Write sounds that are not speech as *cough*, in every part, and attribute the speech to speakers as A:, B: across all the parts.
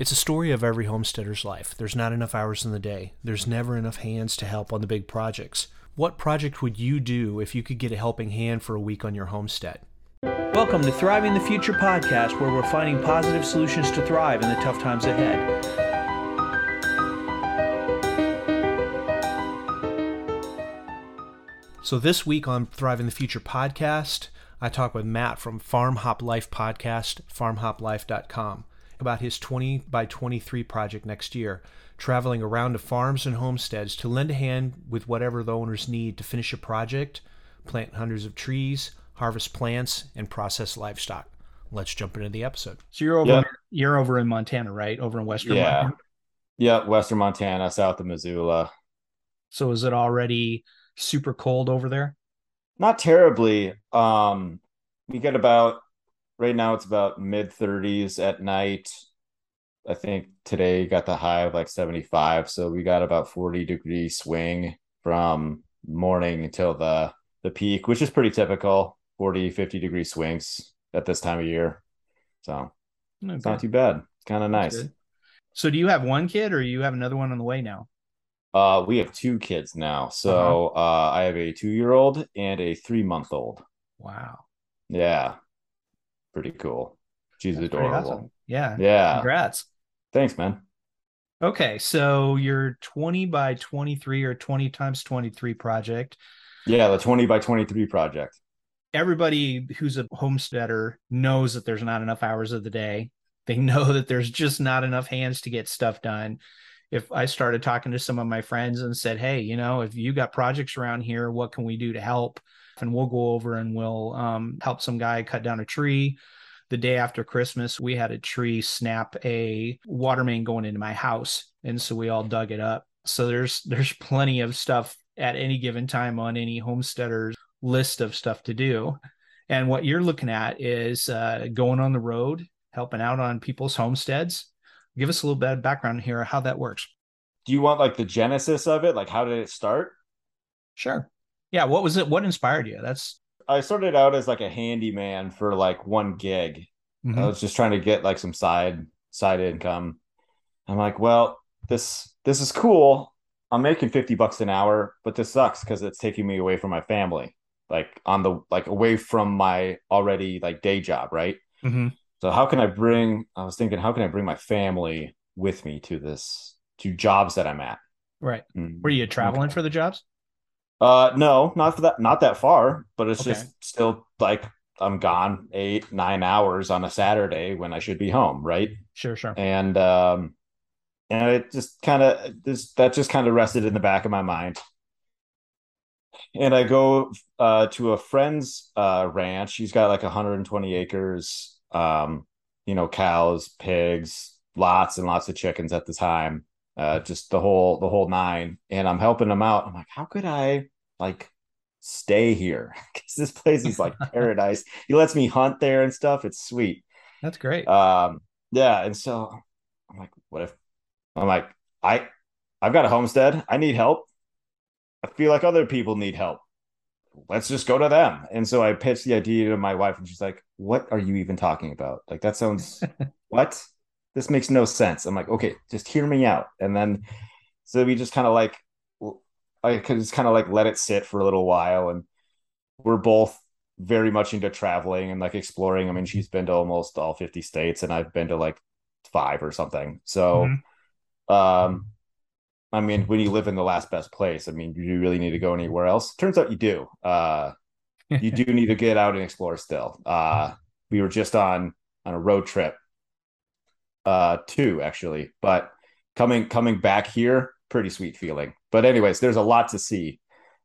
A: It's a story of every homesteader's life. There's not enough hours in the day. There's never enough hands to help on the big projects. What project would you do if you could get a helping hand for a week on your homestead? Welcome to Thriving the Future podcast, where we're finding positive solutions to thrive in the tough times ahead. So, this week on Thriving the Future podcast, I talk with Matt from Farm Hop Life podcast, farmhoplife.com about his 20 by 23 project next year, traveling around to farms and homesteads to lend a hand with whatever the owners need to finish a project, plant hundreds of trees, harvest plants, and process livestock. Let's jump into the episode.
B: So you're over you're over in Montana, right? Over in Western
C: yeah.
B: Montana.
C: Yeah, Western Montana, south of Missoula.
B: So is it already super cold over there?
C: Not terribly. Um we get about right now it's about mid 30s at night. I think today got the high of like 75. So we got about 40 degree swing from morning until the the peak, which is pretty typical 40, 50 degree swings at this time of year. So okay. it's not too bad. It's kind of nice.
B: So do you have one kid or you have another one on the way now?
C: Uh, we have two kids now. So uh-huh. uh, I have a two year old and a three month old.
B: Wow.
C: Yeah pretty cool. She's That's adorable. Awesome.
B: Yeah.
C: Yeah.
B: Congrats.
C: Thanks, man.
B: Okay, so your 20 by 23 or 20 times 23 project.
C: Yeah, the 20 by 23 project.
B: Everybody who's a homesteader knows that there's not enough hours of the day. They know that there's just not enough hands to get stuff done. If I started talking to some of my friends and said, "Hey, you know, if you got projects around here, what can we do to help?" And we'll go over and we'll um, help some guy cut down a tree. The day after Christmas, we had a tree snap a water main going into my house, and so we all dug it up. So there's *laughs* there's plenty of stuff at any given time on any homesteader's list of stuff to do. And what you're looking at is uh, going on the road, helping out on people's homesteads. Give us a little bit of background here, how that works.
C: Do you want like the genesis of it? Like, how did it start?
B: Sure yeah what was it what inspired you that's
C: i started out as like a handyman for like one gig mm-hmm. i was just trying to get like some side side income i'm like well this this is cool i'm making 50 bucks an hour but this sucks because it's taking me away from my family like on the like away from my already like day job right
B: mm-hmm.
C: so how can i bring i was thinking how can i bring my family with me to this to jobs that i'm at
B: right mm-hmm. were you traveling okay. for the jobs
C: uh, no, not for that, not that far, but it's okay. just still like I'm gone eight, nine hours on a Saturday when I should be home, right?
B: Sure, sure.
C: And um, and it just kind of this that just kind of rested in the back of my mind. And I go uh to a friend's uh ranch. He's got like 120 acres, um, you know, cows, pigs, lots and lots of chickens at the time uh, just the whole the whole nine. And I'm helping them out. I'm like, how could I like stay here? *laughs* Because this place is like *laughs* paradise. he lets me hunt there and stuff. It's sweet.
B: That's great.
C: Um, yeah. And so I'm like, what if I'm like, I I've got a homestead. I need help. I feel like other people need help. Let's just go to them. And so I pitched the idea to my wife, and she's like, What are you even talking about? Like, that sounds *laughs* what? This makes no sense. I'm like, okay, just hear me out. And then so we just kind of like I could just kind of like let it sit for a little while and we're both very much into traveling and like exploring. I mean, she's been to almost all 50 states and I've been to like five or something. So mm-hmm. um I mean, when you live in the last best place, I mean, do you really need to go anywhere else? Turns out you do. Uh you *laughs* do need to get out and explore still. Uh we were just on on a road trip uh two actually. But coming coming back here pretty sweet feeling. But anyways there's a lot to see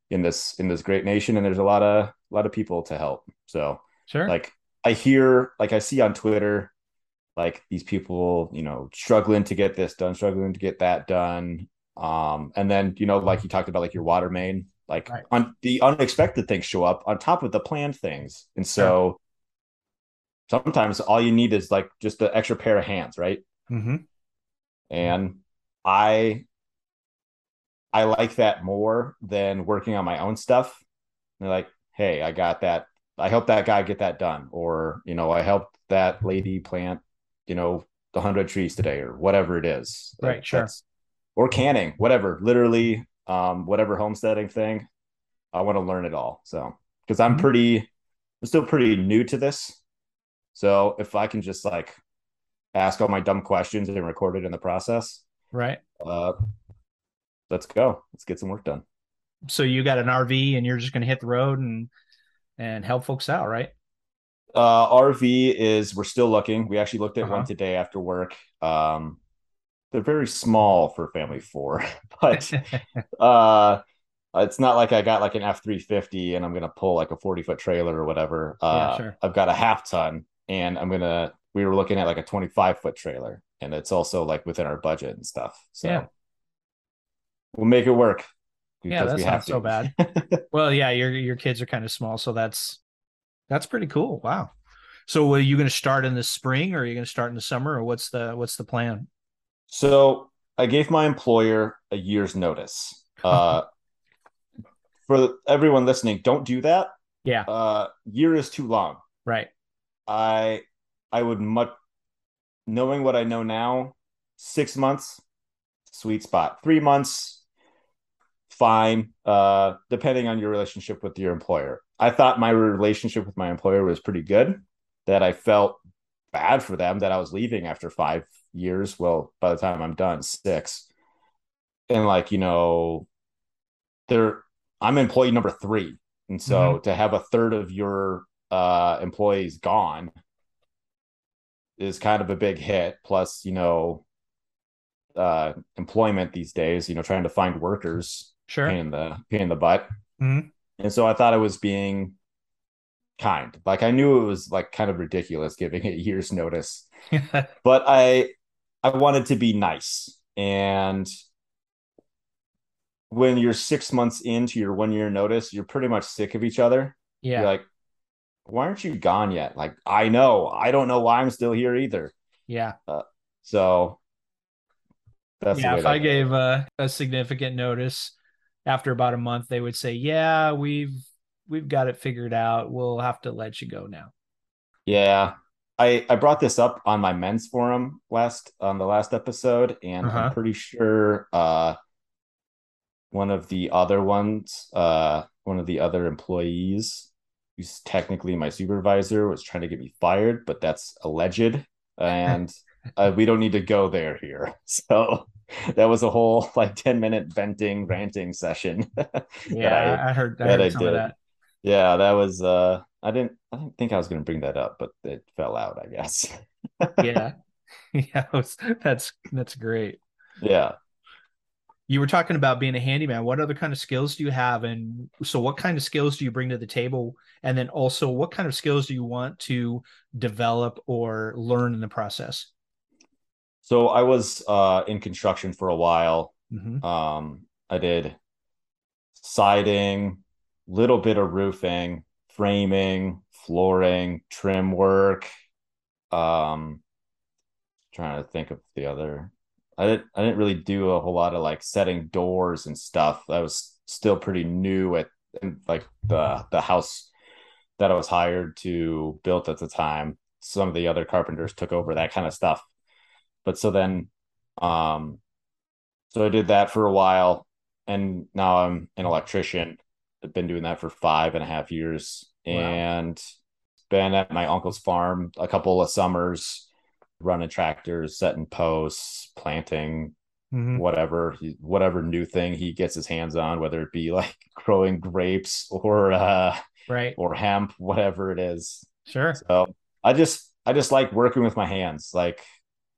C: in this in this great nation and there's a lot of a lot of people to help. So
B: sure.
C: like i hear like i see on twitter like these people you know struggling to get this done struggling to get that done. Um and then you know like you talked about like your water main like right. on the unexpected things show up on top of the planned things. And so sure sometimes all you need is like just an extra pair of hands, right?
B: Mm-hmm.
C: And I I like that more than working on my own stuff. They're like, hey, I got that. I helped that guy get that done, or you know, I helped that lady plant, you know, the 100 trees today or whatever it is.
B: Right, sure.
C: Or canning, whatever, literally, um, whatever homesteading thing. I want to learn it all. So, because I'm
B: Mhm.
C: pretty, I'm still pretty new to this. So if I can just like ask all my dumb questions and record it in the process,
B: Right.
C: uh, let's go. Let's get some work done.
B: So you got an RV and you're just going to hit the road and and help folks out, right?
C: Uh, RV is we're still looking. We actually looked at
B: Uh-huh.
C: one today after work. Um, they're very small for family four, *laughs* but *laughs* uh, it's not like I got like an F three fifty and I'm gonna pull like a forty foot trailer or whatever. Uh,
B: sure.
C: I've got a half ton, and I'm gonna. We were looking at like a twenty five foot trailer, and it's also like within our budget and stuff. So
B: Yeah.
C: we'll make it work.
B: Yeah, that's not
C: have
B: so bad. *laughs* well, yeah, your your kids are kind of small, so that's that's pretty cool. Wow. So are you going to start in the spring or are you going to start in the summer or what's the what's the plan?
C: So I gave my employer a year's notice. Uh, for everyone listening, don't do that.
B: Yeah,
C: Uh, year is too long.
B: right.
C: I I would much knowing what I know now, six months, sweet spot. Three months, fine. Uh, depending on your relationship with your employer. I thought my relationship with my employer was pretty good. That I felt bad for them that I was leaving after five years. Well, by the time I'm done, six. And like, you know, they're I'm employee number three. And so to have a third of your uh employees gone is kind of a big hit. Plus, you know, uh employment these days, you know, trying to find workers,
B: Sure.
C: pain in the pain in the butt.
B: Mhm.
C: And so I thought I was being kind. Like I knew it was like kind of ridiculous giving a year's notice, *laughs* but I I wanted to be nice. And when you're six months into your one year notice, you're pretty much sick of each other.
B: yeah.
C: You're like, why aren't you gone yet? Like, I know, I don't know why I'm still here either.
B: yeah.
C: So that's
B: yeah, if I gave a, a significant notice after about a month, they would say, "Yeah, we've we've got it figured out. We'll have to let you go now."
C: Yeah. I I brought this up on my men's forum last on the last episode, and
B: Uh-huh.
C: I'm pretty sure uh one of the other ones, uh one of the other employees who's technically my supervisor was trying to get me fired, but that's alleged. *laughs* And uh, we don't need to go there here. *laughs* So that was a whole like 10 minute venting, ranting session. *laughs*
B: Yeah,
C: I-
B: I, heard, I
C: that
B: heard
C: I
B: some of
C: did.
B: that.
C: yeah, that was uh I didn't I didn't think I was gonna bring that up, but it fell out, I guess.
B: Yeah, yeah, was- that's that's great.
C: Yeah.
B: You were talking about being a handyman. What other kind of skills do you have? And so, what kind of skills do you bring to the table? And then also, what kind of skills do you want to develop or learn in the process?
C: So I was uh in construction for a while.
B: Mhm.
C: Um I did siding, little bit of roofing, framing, flooring, trim work. Um trying to think of the other I didn't I didn't really do a whole lot of like setting doors and stuff. I was still pretty new at like the the house that I was hired to build at the time. Some of the other carpenters took over that kind of stuff. But so then um so I did that for a while and now I'm an electrician. I've been doing that for five and a half years
B: Wow.
C: and been at my uncle's farm a couple of summers running tractors, setting posts, planting
B: Mhm.
C: whatever whatever new thing he gets his hands on, whether it be *laughs* like growing grapes or uh
B: Right.
C: or hemp, whatever it is.
B: Sure.
C: So I just I just like working with my hands. Like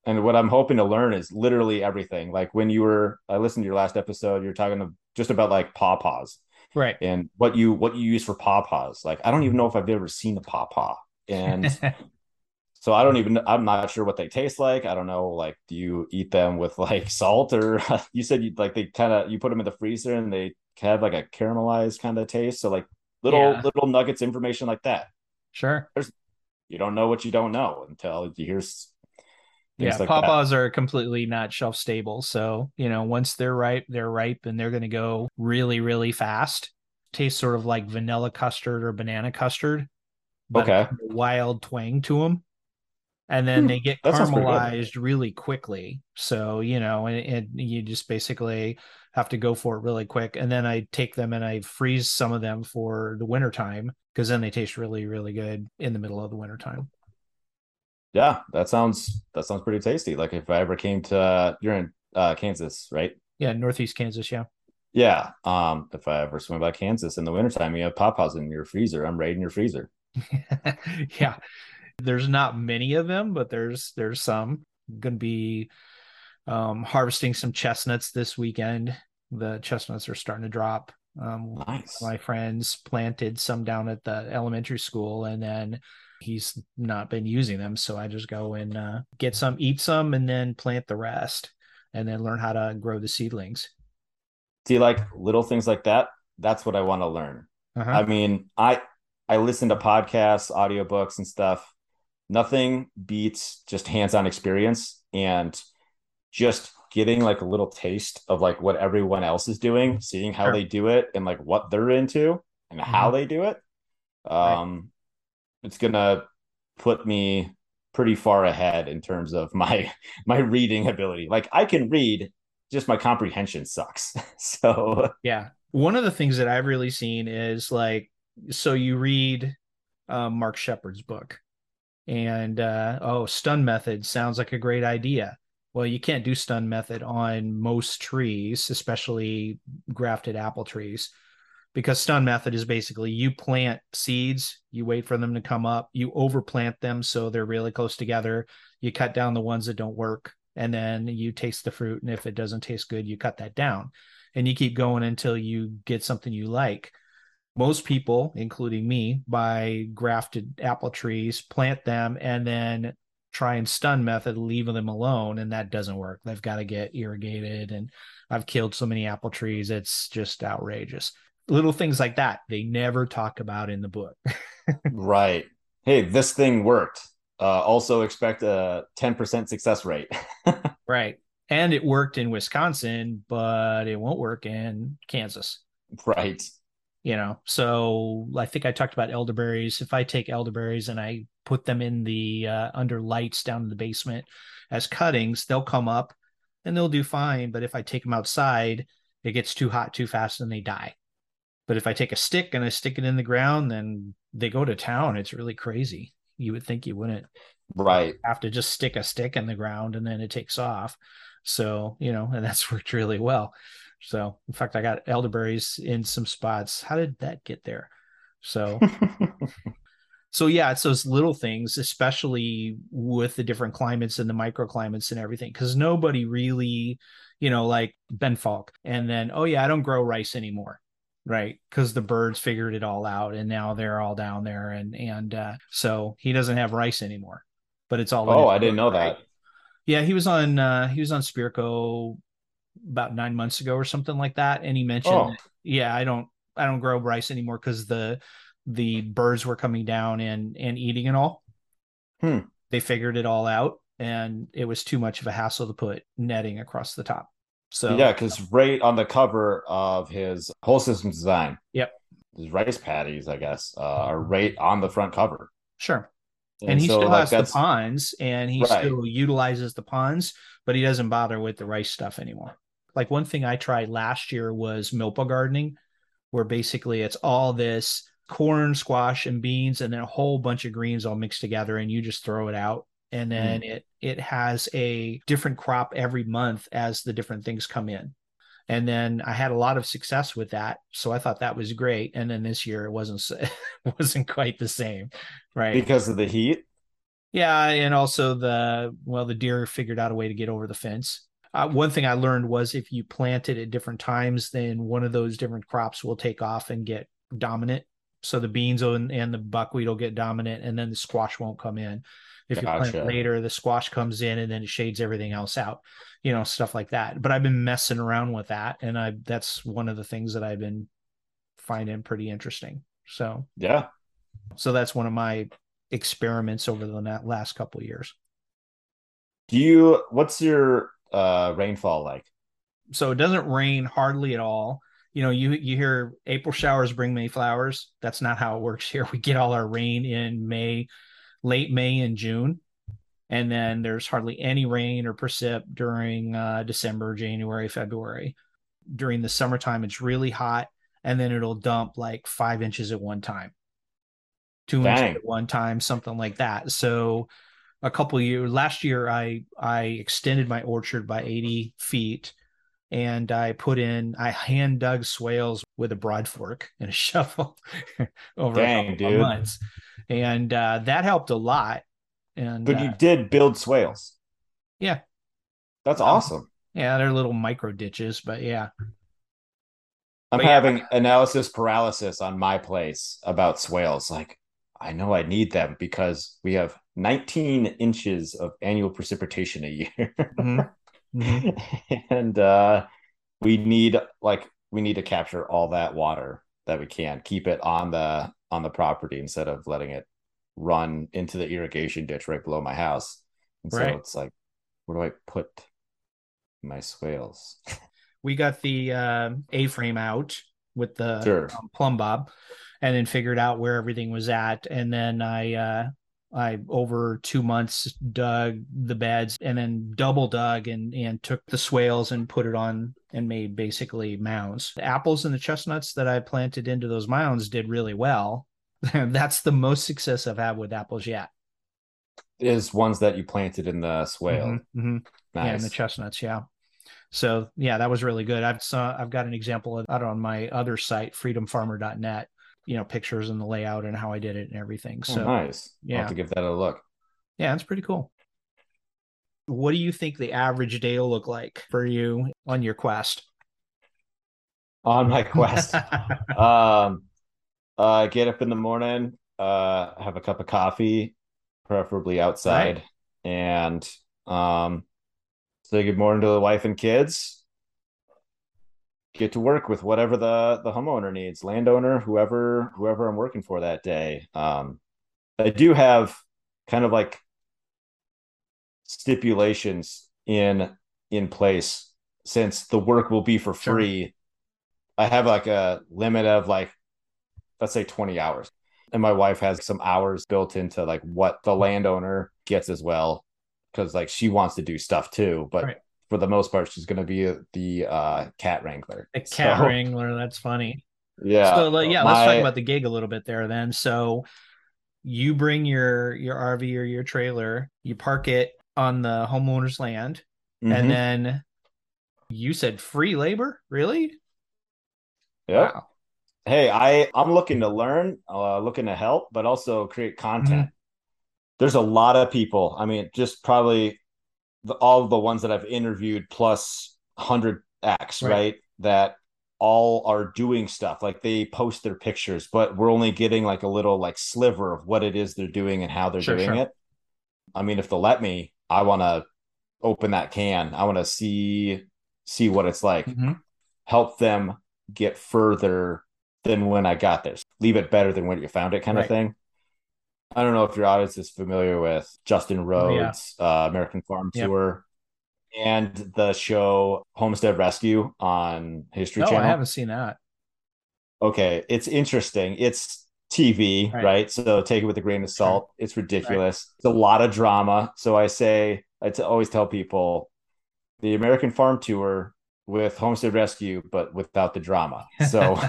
C: and what I'm hoping to learn is literally everything. Like when you were I listened to your last episode, you're talking to, just about like pawpaws
B: Right.
C: and what you what you use for pawpaws. Like I don't even know if I've ever seen a pawpaw. And *laughs* so I don't even I'm not sure what they taste like. I don't know like do you eat them with like salt or *laughs* you said you like they kind of you put them in the freezer and they have like a caramelized kind of taste. So like little
B: Yeah.
C: little nuggets information like that.
B: sure.
C: There's You don't know what you don't know until you hear
B: Yeah.
C: like that.
B: Pawpaws are completely not shelf stable. So, you know, once they're ripe, they're ripe and they're going to go really, really fast. Tastes sort of like vanilla custard or banana custard. But
C: Okay.
B: wild twang to them. And then
C: Hmm,
B: they get
C: that sounds pretty good.
B: caramelized really quickly. So, you know, and, and you just basically have to go for it really quick. And then I take them and I freeze some of them for the wintertime because then they taste really, really good in the middle of the wintertime.
C: Yeah, that sounds that sounds pretty tasty. Like if I ever came to uh, you're in uh, Kansas, right?
B: Yeah, Northeast Kansas. Yeah.
C: Yeah. Um, if I ever swing by Kansas in the wintertime, you have pawpaws in your freezer. I'm raiding your freezer. *laughs*
B: yeah. There's not many of them, but there's there's some. Going to be um, harvesting some chestnuts this weekend. The chestnuts are starting to drop. Um,
C: Nice.
B: my friends planted some down at the elementary school, and then he's not been using them, so I just go and uh, get some, eat some, and then plant the rest, and then learn how to grow the seedlings.
C: Do you like little things like that? That's what I want to learn.
B: Uh-huh.
C: I mean, I I listen to podcasts, audiobooks and stuff. Nothing beats just hands-on experience and just getting like a little taste of like what everyone else is doing, seeing how
B: Sure.
C: they do it and like what they're into and how they do it. Um it's gonna put me pretty far ahead in terms of my *laughs* my reading ability. Like I can read, just my comprehension sucks. *laughs* so
B: Yeah. One of the things that I've really seen is like, so you read uh, Mark Shepard's book, and uh, oh, stun method sounds like a great idea. Well, you can't do stun method on most trees, especially grafted apple trees, because stun method is basically you plant seeds, you wait for them to come up, you overplant them so they're really close together, you cut down the ones that don't work, and then you taste the fruit. And if it doesn't taste good, you cut that down and you keep going until you get something you like. Most people, including me, buy grafted apple trees, plant them, and then try and stun method, leaving them alone, and that doesn't work. They've got to get irrigated, and I've killed so many apple trees, it's just outrageous. Little things like that they never talk about in the book. *laughs*
C: right. Hey, this thing worked. Uh, also expect a 10% success rate. *laughs*
B: right. And it worked in Wisconsin, but it won't work in Kansas.
C: right.
B: You know so i think i talked about elderberries if i take elderberries and i put them in the uh, under lights down in the basement as cuttings they'll come up and they'll do fine but if i take them outside it gets too hot too fast and they die but if i take a stick and i stick it in the ground then they go to town it's really crazy you would think you wouldn't
C: Right.
B: have to just stick a stick in the ground and then it takes off. So, you know, and that's *laughs* worked really well. So, in fact, I got elderberries in some spots. How did that get there? So, *laughs* so yeah, it's those little things, especially with the different climates and the microclimates and everything, because nobody really, you know, like Ben Falk, and then, oh yeah, I don't grow rice anymore. Right. Because the birds figured it all out and now they're all down there. And, and, uh, so he doesn't have rice anymore, but it's all.
C: oh, I didn't know
B: right?
C: that.
B: Yeah, he was on uh he was on Spirko about nine months ago or something like that. And he mentioned
C: Oh.
B: yeah, I don't I don't grow rice anymore because the the birds were coming down and and eating it all.
C: Hmm.
B: They figured it all out and it was too much of a hassle to put netting across the top. So
C: Yeah, because right on the cover of his whole system design,
B: Yep.
C: his rice paddies, I guess, uh, are right on the front cover.
B: sure. And, he
C: so,
B: still
C: like,
B: has the ponds and he
C: Right.
B: still utilizes the ponds, but he doesn't bother with the rice stuff anymore. Like one thing I tried last year was milpa gardening, where basically it's all this corn, squash, and beans, and then a whole bunch of greens all mixed together, and you just throw it out. And mm-hmm. then it it has a different crop every month as the different things come in. And then I had a lot of success with that, so I thought that was great. And then this year it wasn't *laughs* wasn't quite the same, right?
C: because of the heat.
B: Yeah, and also the well, the deer figured out a way to get over the fence. Uh, one thing I learned was if you plant it at different times, then one of those different crops will take off and get dominant. So the beans and, and the buckwheat will get dominant, and then the squash won't come in. If you plant later, the squash comes in and then it shades everything else out. You know, stuff like that. But I've been messing around with that, and I that's one of the things that I've been finding pretty interesting. So
C: Yeah.
B: so that's one of my experiments over the last couple of years.
C: Do you? What's your uh rainfall like?
B: So it doesn't rain hardly at all. You know, you you hear April showers bring May flowers. That's not how it works here. *laughs* We get all our rain in May, late May and June. and then there's hardly any rain or precip during uh, December, January, February. During the summertime, it's really hot, and then it'll dump like five inches at one time, two
C: Dang.
B: inches at one time, something like that. So, a couple years last year, I I extended my orchard by 80 feet, and I put in I hand dug swales with a broad fork and a *laughs* shovel over
C: Dang,
B: a couple of
C: dude.
B: months, and uh, that helped a lot. And
C: But
B: uh,
C: you did build swales.
B: Yeah.
C: That's
B: Um,
C: awesome.
B: Yeah, they're little micro ditches, but yeah.
C: I'm
B: but yeah.
C: having analysis paralysis on my place about swales. Like, I know I need them because we have 19 inches of annual precipitation a year.
B: Mhm. *laughs* Mhm.
C: and uh we need like we need to capture all that water that we can keep it on the on the property instead of letting it run into the irrigation ditch right below my house and so
B: Right.
C: it's like where do i put my swales
B: We got the uh, A-frame out with the
C: Sure.
B: um, plumb bob, and then figured out where everything was at, and then I uh, I over two months dug the beds, and then double dug and and took the swales and put it on and made basically mounds. The apples and the chestnuts that I planted into those mounds did really well. *laughs* That's the most success I've had with apples yet.
C: is ones that you planted in the swale
B: Mhm, mhm.
C: nice
B: Yeah, and the chestnuts, yeah. So yeah, that was really good. I've saw I've got an example of out on my other site, freedomfarmer.net, you know, pictures and the layout and how I did it and everything.
C: Oh,
B: So
C: nice i'll
B: yeah.
C: have to give that a look
B: yeah, it's pretty cool. What do you think the average day will look like for you on your quest?
C: on my *laughs* quest um uh get up in the morning uh have a cup of coffee preferably outside and um say good morning to the wife and kids get to work with whatever the the homeowner needs landowner whoever whoever i'm working for that day um i do have kind of like stipulations in in place since the work will be for
B: Sure.
C: free i have like a limit of like let's say 20 hours and my wife has some hours built into like what the landowner gets as well because like she wants to do stuff too but
B: Right.
C: For the most part she's going to be the uh cat wrangler
B: A cat
C: So,
B: wrangler, that's funny.
C: yeah
B: so like, yeah, let's talk about the gig a little bit there then. So you bring your your RV or your trailer, you park it on the homeowner's land,
C: Mhm.
B: and then you said free labor really
C: yeah
B: wow
C: hey i i'm looking to learn uh looking to help but also create content
B: Mm-hmm.
C: there's a lot of people i mean just probably the, all the ones that i've interviewed plus 100x
B: Right.
C: right. that all are doing stuff like they post their pictures but we're only getting like a little like sliver of what it is they're doing and how they're
B: Sure,
C: doing
B: sure.
C: it i mean if they'll let me i want to open that can i want to see see what it's like
B: Mhm.
C: help them get further than when I got there. Leave it better than when you found it, kind
B: Right.
C: of thing. I don't know if your audience is familiar with Justin
B: Oh, yeah.
C: Rhodes, uh, American Farm
B: Yep.
C: Tour, and the show Homestead Rescue on History
B: oh
C: Channel.
B: i haven't seen that
C: Okay, it's interesting. It's TV,
B: Right.
C: right? So take it with a grain of salt. It's ridiculous. It's a lot of drama. So I say, I t- always tell people the American Farm Tour with Homestead Rescue, but without the drama. So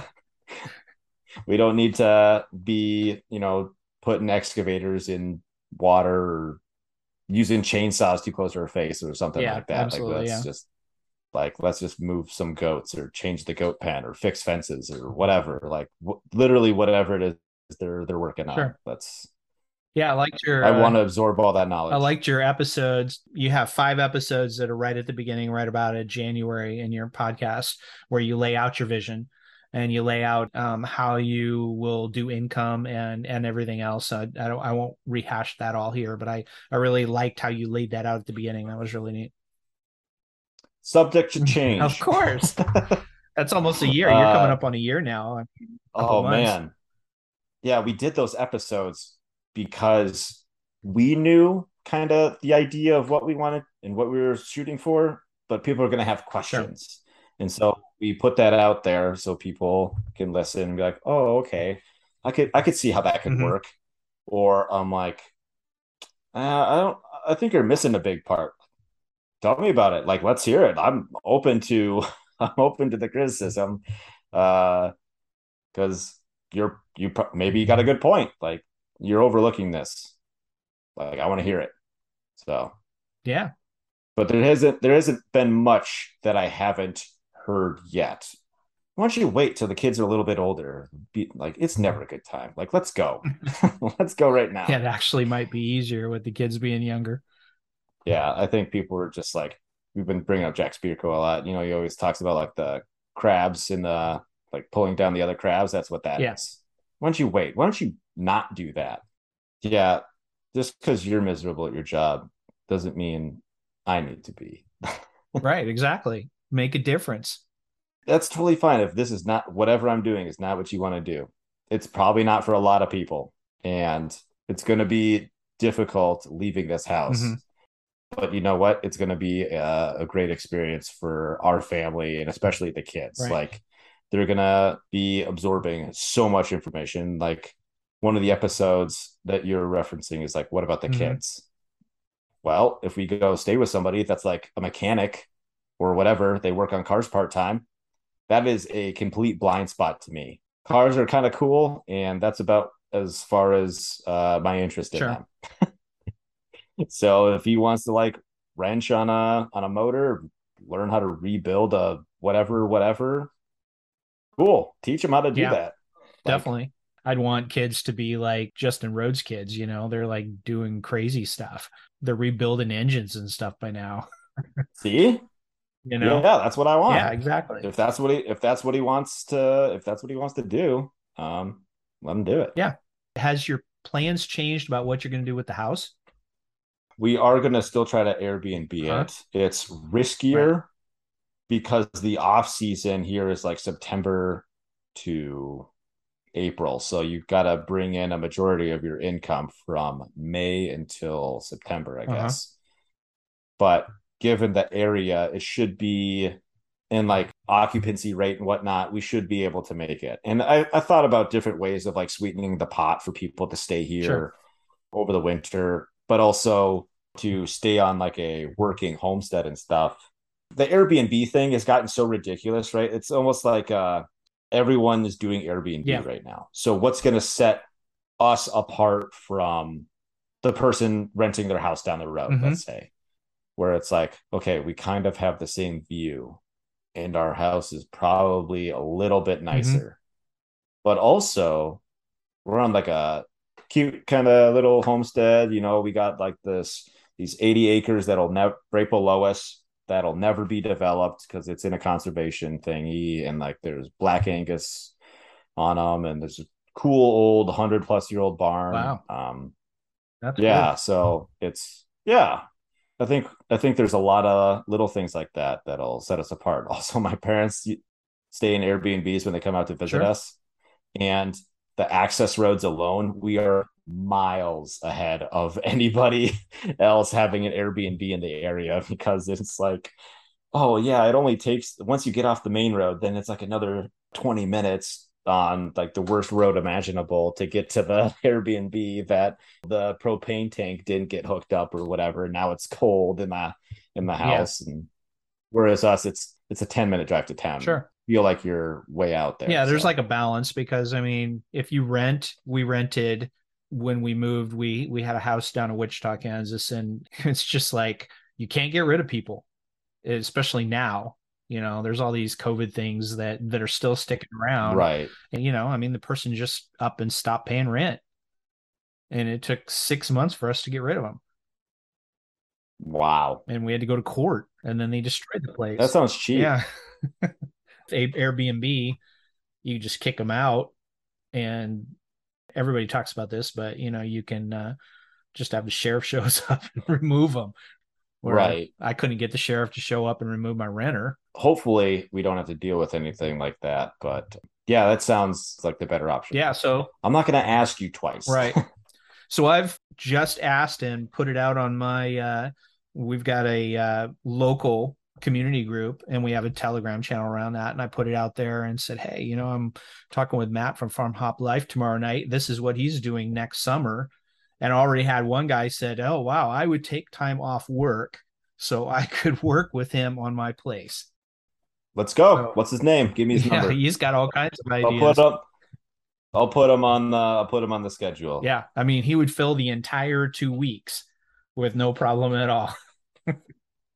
C: *laughs* *laughs* we don't need to be, you know, putting excavators in water or using chainsaws too close to her face or something
B: Yeah,
C: like that. like let's
B: yeah.
C: just like let's just move some goats or change the goat pen or fix fences or whatever. Like w- literally whatever it is they're they're working on.
B: Sure.
C: That's
B: yeah i liked your
C: I
B: uh,
C: want to absorb all that knowledge.
B: I liked your episodes. You have five episodes that are right at the beginning, right about it, January in your podcast, where you lay out your vision and you lay out um, how you will do income and and everything else. I, I don't I won't rehash that all here, but I I really liked how you laid that out at the beginning. That was really neat.
C: Subject to *laughs* change.
B: Of course, *laughs* that's almost a year. You're
C: Uh,
B: coming up on a year now. couple
C: Oh
B: months.
C: man. Yeah, we did those episodes because we knew kind of the idea of what we wanted and what we were shooting for, but people are going to have questions. And so we put that out there so people can listen and be like, "Oh, okay. I could I could see how that could
B: Mhm.
C: work." Or I'm like, uh, I don't I think you're missing a big part. Tell me about it. Like, let's hear it. I'm open to *laughs* I'm open to the criticism. Uh because you're you maybe you got a good point. Like you're overlooking this. Like I want to hear it. So
B: yeah.
C: But there hasn't there hasn't been much that I haven't heard yet. Why don't you wait till the kids are a little bit older? Be, like it's never a good time. Like let's go, *laughs* *laughs* let's go right now.
B: Yeah, it actually might be easier with the kids being younger.
C: Yeah, I think people are just like we've been bringing up Jack Spirko a lot. You know, he always talks about like the crabs in the like pulling down the other crabs. That's what that
B: yeah.
C: is. Why don't you wait? Why don't you not do that? Yeah, just because you're miserable at your job doesn't mean I need to be. *laughs*
B: right, exactly. Make a difference
C: that's totally fine if this is not whatever I'm doing is not what you want to do. It's probably not for a lot of people, and it's going to be difficult leaving this house. Mm-hmm. But you know what? It's going to be a, a, great experience for our family and especially the kids. Right. Like they're going to be absorbing so much information. Like one of the episodes that you're referencing is like, what about the mm-hmm. kids? Well, if we go stay with somebody that's like a mechanic or whatever, they work on cars part time that is a complete blind spot to me. Cars are kind of cool, and that's about as far as uh, my interest in them. *laughs* so if he wants to like wrench on a on a motor, learn how to rebuild a whatever, whatever, cool. Teach him how to do yeah, that.
B: Definitely. Like, I'd want kids to be like Justin Rhodes kids, you know, they're like doing crazy stuff. They're rebuilding engines and stuff by now. *laughs*
C: See?
B: You know,
C: yeah, that's what I want.
B: Yeah, exactly.
C: If that's what he if that's what he wants to if that's what he wants to do, um, let him do it.
B: Yeah. Has your plans changed about what you're going to do with the house?
C: We are going to still try to Airbnb huh? it. It's riskier right. because the off season here is like September to April. So you've got to bring in a majority of your income from May until September, I uh-huh. guess. But given the area, it should be in like occupancy rate and whatnot, we should be able to make it. And I, I thought about different ways of like sweetening the pot for people to stay here sure. over the winter, but also to stay on like a working homestead and stuff. The Airbnb thing has gotten so ridiculous, right? It's almost like uh everyone is doing Airbnb yeah. right now. So what's going to set us apart from the person renting their house down the road, mm-hmm. let's say? Where it's like, okay, we kind of have the same view, and our house is probably a little bit mm-hmm. nicer. Mm-hmm. But also, we're on like a cute kind of little homestead. You know, we got like this these 80 acres that'll never right below us that'll never be developed because it's in a conservation thingy, and like there's black Angus on them, and there's a cool old hundred plus year old barn.
B: Wow.
C: Um, That's yeah. Cool. So it's yeah, I think I think there's a lot of little things like that that'll set us apart. *laughs* Also, my parents stay in Airbnbs when they come out to visit sure. us, and the access roads alone, we are miles ahead of *laughs* anybody else having an Airbnb in the area *laughs* because it's like, oh yeah, it only takes once you get off the main road, then it's like another 20 minutes on like the worst road imaginable to get to the *laughs* Airbnb that the propane tank didn't get hooked up or whatever. Now it's cold in the in the house, yeah. and whereas us, it's it's a ten minute drive to town.
B: Sure,
C: feel like you're way out there.
B: Yeah, there's so. like a balance because I mean, if you rent, we rented when we moved. We we had a house down in Wichita, Kansas, and *laughs* it's just like you can't get rid of people, especially now you know there's all these covid things that that are still sticking around.
C: Right.
B: And you know i mean the person just up and stopped paying rent. And it took six months for us to get rid of them
C: wow.
B: And we had to go to court and then they destroyed the place.
C: That sounds cheap.
B: Yeah. *laughs* Airbnb you just kick them out and everybody talks about this but you know you can uh, just have the sheriff *laughs* shows up and remove them
C: right.
B: I, I couldn't get the sheriff to show up and remove my renter
C: hopefully we don't have to deal with anything like that but yeah that sounds like the better option.
B: Yeah so
C: i'm not going to ask you twice.
B: Right. *laughs* So i've just asked and put it out on my uh we've got a uh, local community group and we have a telegram channel around that and i put it out there and said hey you know i'm talking with matt from farm hop life tomorrow night. This is what he's doing next summer. And already had one guy said, "Oh wow, I would take time off work so I could work with him on my place."
C: Let's go.
B: So-
C: What's his name? Give me his *laughs*
B: Yeah,
C: number.
B: he's got all kinds of
C: I'll
B: ideas.
C: put up. I'll put him on. The, I'll put him on the schedule.
B: Yeah, I mean, he would fill the entire two weeks with no problem at all. *laughs*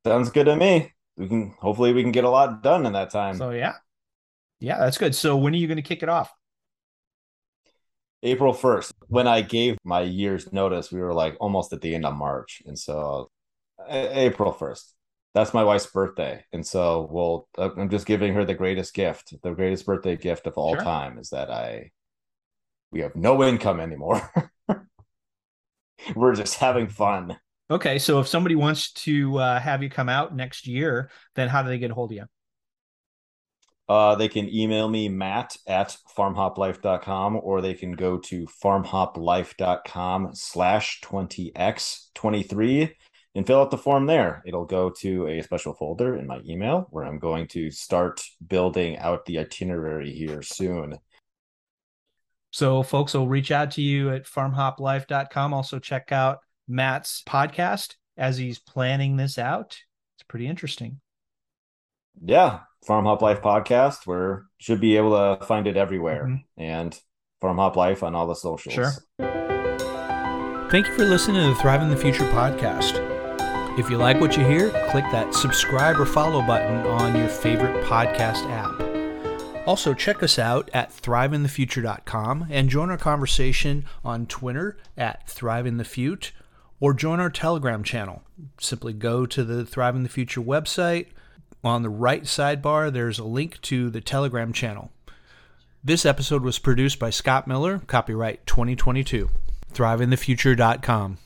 C: sounds good to me. We can hopefully we can get a lot done in that time.
B: So yeah, yeah, that's good. So when are you going to kick it off?
C: April first, when I gave my year's notice, we were like almost at the end of March, and so April first. That's my wife's birthday, and so we'll. I'm just giving her the greatest gift, the greatest birthday gift of all
B: Sure.
C: time, is that I. We have no income anymore. *laughs* we're just having fun.
B: Okay, so if somebody wants to uh, have you come out next year, then how do they get a hold of you?
C: Uh, they can email me matt at farmhoplife.com or they can go to farmhoplife.com slash 20x23 and fill out the form there. It'll go to a special folder in my email where I'm going to start building out the itinerary here soon.
B: So folks will reach out to you at farmhoplife.com. Also check out Matt's podcast as he's planning this out. It's pretty interesting.
C: Yeah, Farm Hop Life podcast. Where should be able to find it everywhere
B: Mhm.
C: and Farm Hop Life on all the socials.
B: Sure.
A: Thank you for listening to the Thriving the Future podcast. If you like what you hear, click that subscribe or follow button on your favorite podcast app. Also, check us out at thrivingthefuture.com and join our conversation on Twitter at thriveinthefute or join our Telegram channel. Simply go to the Thriving the Future website. On the right sidebar, there's a link to the Telegram channel. This episode was produced by Scott Miller, copyright 2022. ThrivingTheFuture.com.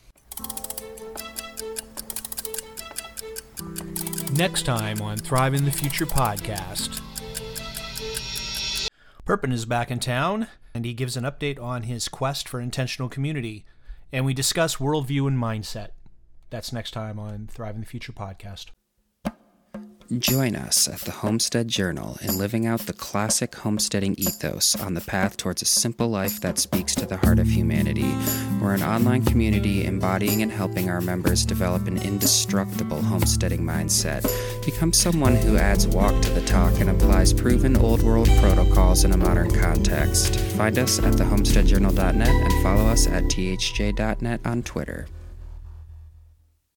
A: Next time on Thriving the Future podcast. Perpin is back in town, and he gives an update on his quest for intentional community, and we discuss worldview and mindset. That's next time on Thriving the Future podcast.
D: Join us at the Homestead Journal in living out the classic homesteading ethos on the path towards a simple life that speaks to the heart of humanity. We're an online community embodying and helping our members develop an indestructible homesteading mindset. Become someone who adds walk to the talk and applies proven old world protocols in a modern context. Find us at thehomesteadjournal.net and follow us at thj.net on Twitter.